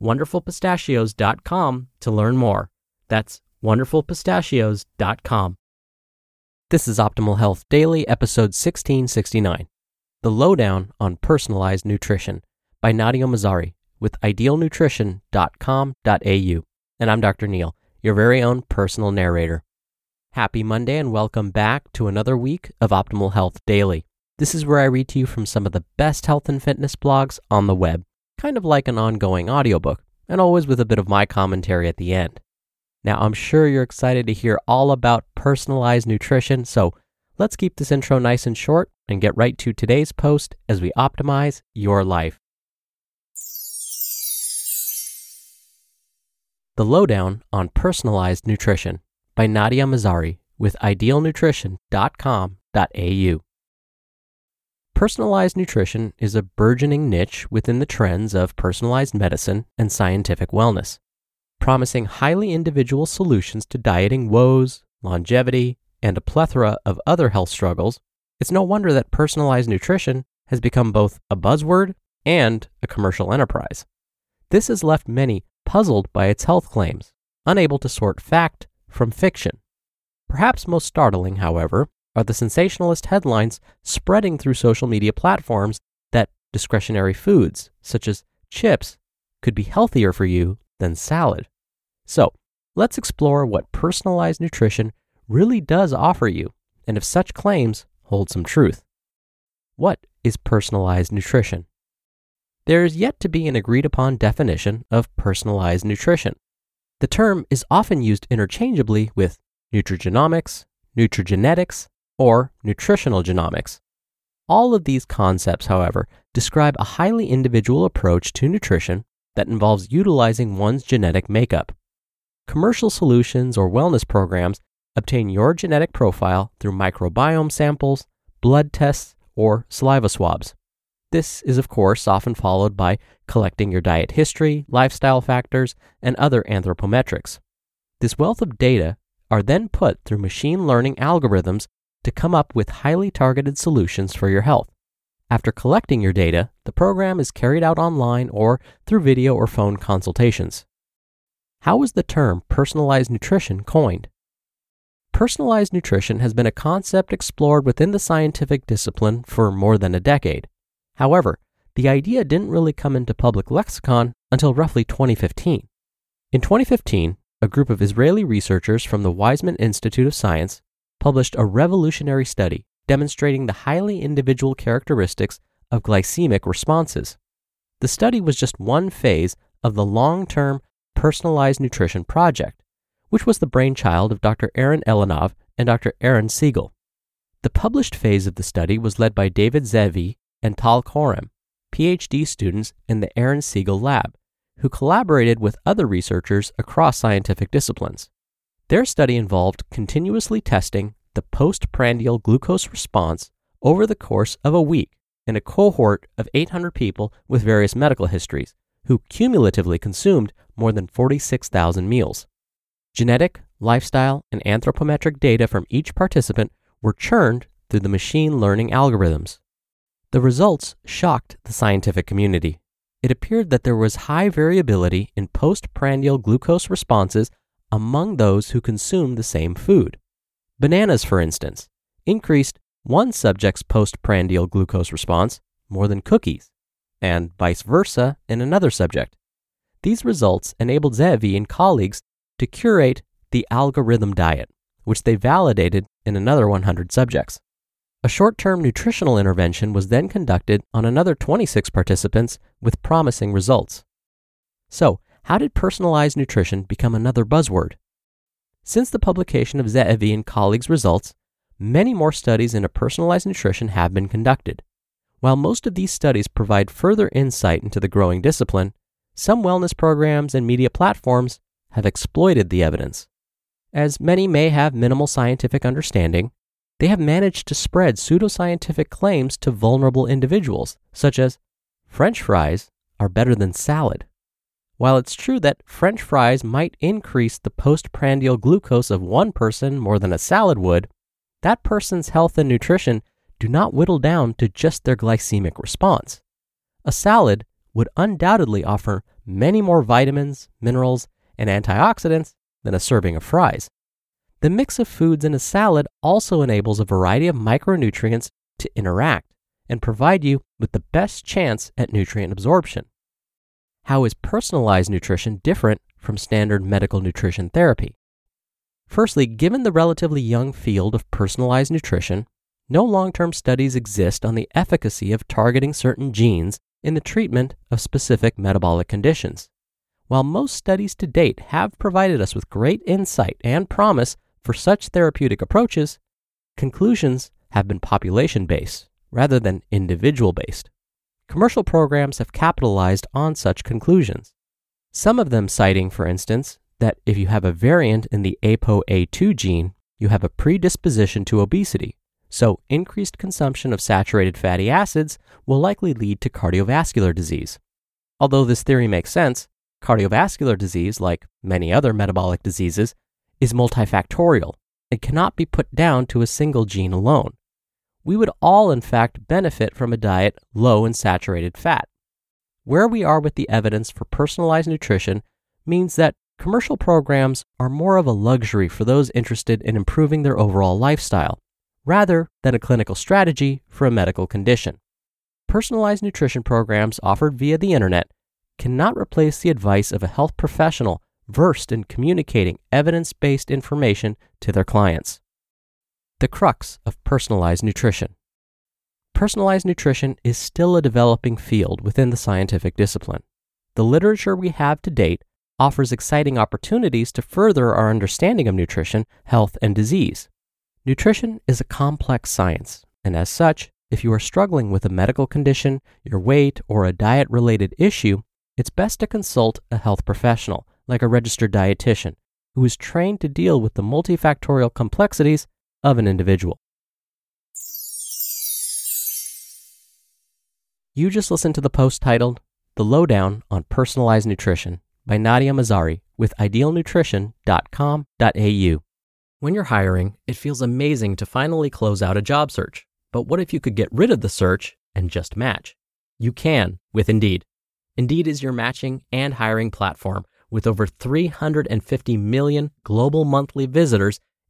wonderfulpistachios.com to learn more. That's wonderfulpistachios.com. This is Optimal Health Daily, episode 1669 The Lowdown on Personalized Nutrition by Nadia Mazari with idealnutrition.com.au. And I'm Dr. Neal, your very own personal narrator. Happy Monday and welcome back to another week of Optimal Health Daily. This is where I read to you from some of the best health and fitness blogs on the web kind of like an ongoing audiobook, and always with a bit of my commentary at the end. Now, I'm sure you're excited to hear all about personalized nutrition, so let's keep this intro nice and short and get right to today's post as we optimize your life. The Lowdown on Personalized Nutrition by Nadia Mazari with idealnutrition.com.au. Personalized nutrition is a burgeoning niche within the trends of personalized medicine and scientific wellness, promising highly individual solutions to dieting woes, longevity, and a plethora of other health struggles. It's no wonder that personalized nutrition has become both a buzzword and a commercial enterprise. This has left many puzzled by its health claims, unable to sort fact from fiction. Perhaps most startling, however, are the sensationalist headlines spreading through social media platforms that discretionary foods, such as chips, could be healthier for you than salad. So, let's explore what personalized nutrition really does offer you, and if such claims hold some truth. What is personalized nutrition? There is yet to be an agreed upon definition of personalized nutrition. The term is often used interchangeably with nutrigenomics, nutrigenetics, or nutritional genomics. All of these concepts, however, describe a highly individual approach to nutrition that involves utilizing one's genetic makeup. Commercial solutions or wellness programs obtain your genetic profile through microbiome samples, blood tests, or saliva swabs. This is, of course, often followed by collecting your diet history, lifestyle factors, and other anthropometrics. This wealth of data are then put through machine learning algorithms to come up with highly targeted solutions for your health. After collecting your data, the program is carried out online or through video or phone consultations. How was the term personalized nutrition coined? Personalized nutrition has been a concept explored within the scientific discipline for more than a decade. However, the idea didn't really come into public lexicon until roughly 2015. In 2015, a group of Israeli researchers from the Weizmann Institute of Science published a revolutionary study demonstrating the highly individual characteristics of glycemic responses. The study was just one phase of the long term personalized nutrition project, which was the brainchild of Dr. Aaron Elinav and Dr. Aaron Segal. The published phase of the study was led by David Zeevi and Tal Korem, PhD students in the Aaron Segal Lab, who collaborated with other researchers across scientific disciplines. Their study involved continuously testing the postprandial glucose response over the course of a week in a cohort of 800 people with various medical histories who cumulatively consumed more than 46,000 meals. Genetic, lifestyle, and anthropometric data from each participant were churned through the machine learning algorithms. The results shocked the scientific community. It appeared that there was high variability in postprandial glucose responses among those who consumed the same food. Bananas, for instance, increased one subject's postprandial glucose response more than cookies, and vice versa in another subject. These results enabled Ze'evi and colleagues to curate the algorithm diet, which they validated in another 100 subjects. A short term nutritional intervention was then conducted on another 26 participants with promising results. So, how did personalized nutrition become another buzzword? Since the publication of Ze'evi and colleagues' results, many more studies into personalized nutrition have been conducted. While most of these studies provide further insight into the growing discipline, some wellness programs and media platforms have exploited the evidence. As many may have minimal scientific understanding, they have managed to spread pseudoscientific claims to vulnerable individuals, such as French fries are better than salad. While it's true that French fries might increase the postprandial glucose of one person more than a salad would, that person's health and nutrition do not whittle down to just their glycemic response. A salad would undoubtedly offer many more vitamins, minerals, and antioxidants than a serving of fries. The mix of foods in a salad also enables a variety of micronutrients to interact and provide you with the best chance at nutrient absorption. How is personalized nutrition different from standard medical nutrition therapy? Firstly, given the relatively young field of personalized nutrition, no long term studies exist on the efficacy of targeting certain genes in the treatment of specific metabolic conditions. While most studies to date have provided us with great insight and promise for such therapeutic approaches, conclusions have been population based rather than individual based. Commercial programs have capitalized on such conclusions. Some of them citing, for instance, that if you have a variant in the ApoA2 gene, you have a predisposition to obesity, so increased consumption of saturated fatty acids will likely lead to cardiovascular disease. Although this theory makes sense, cardiovascular disease, like many other metabolic diseases, is multifactorial and cannot be put down to a single gene alone. We would all, in fact, benefit from a diet low in saturated fat. Where we are with the evidence for personalized nutrition means that commercial programs are more of a luxury for those interested in improving their overall lifestyle, rather than a clinical strategy for a medical condition. Personalized nutrition programs offered via the internet cannot replace the advice of a health professional versed in communicating evidence based information to their clients. The crux of personalized nutrition. Personalized nutrition is still a developing field within the scientific discipline. The literature we have to date offers exciting opportunities to further our understanding of nutrition, health, and disease. Nutrition is a complex science, and as such, if you are struggling with a medical condition, your weight, or a diet related issue, it's best to consult a health professional, like a registered dietitian, who is trained to deal with the multifactorial complexities of an individual. You just listened to the post titled The Lowdown on Personalized Nutrition by Nadia Mazari with idealnutrition.com.au. When you're hiring, it feels amazing to finally close out a job search. But what if you could get rid of the search and just match? You can with Indeed. Indeed is your matching and hiring platform with over 350 million global monthly visitors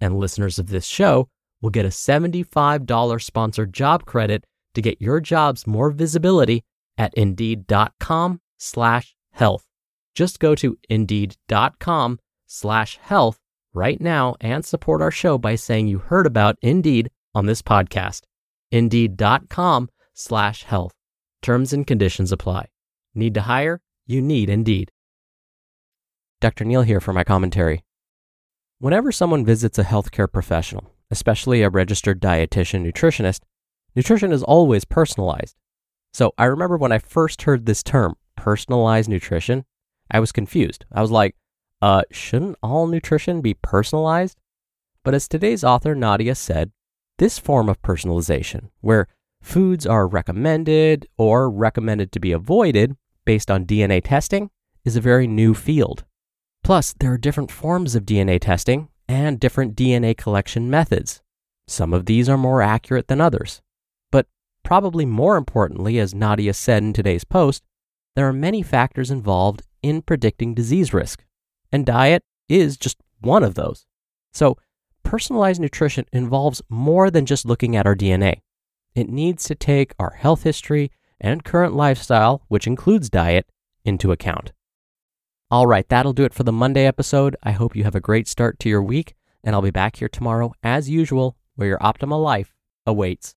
And listeners of this show will get a $75 sponsored job credit to get your jobs more visibility at indeed.com slash health. Just go to indeed.com slash health right now and support our show by saying you heard about Indeed on this podcast. Indeed.com slash health. Terms and conditions apply. Need to hire? You need Indeed. Dr. Neal here for my commentary. Whenever someone visits a healthcare professional, especially a registered dietitian nutritionist, nutrition is always personalized. So I remember when I first heard this term, personalized nutrition, I was confused. I was like, uh, shouldn't all nutrition be personalized? But as today's author Nadia said, this form of personalization, where foods are recommended or recommended to be avoided based on DNA testing, is a very new field. Plus, there are different forms of DNA testing and different DNA collection methods. Some of these are more accurate than others. But probably more importantly, as Nadia said in today's post, there are many factors involved in predicting disease risk, and diet is just one of those. So, personalized nutrition involves more than just looking at our DNA. It needs to take our health history and current lifestyle, which includes diet, into account. All right, that'll do it for the Monday episode. I hope you have a great start to your week, and I'll be back here tomorrow as usual, where your optimal life awaits.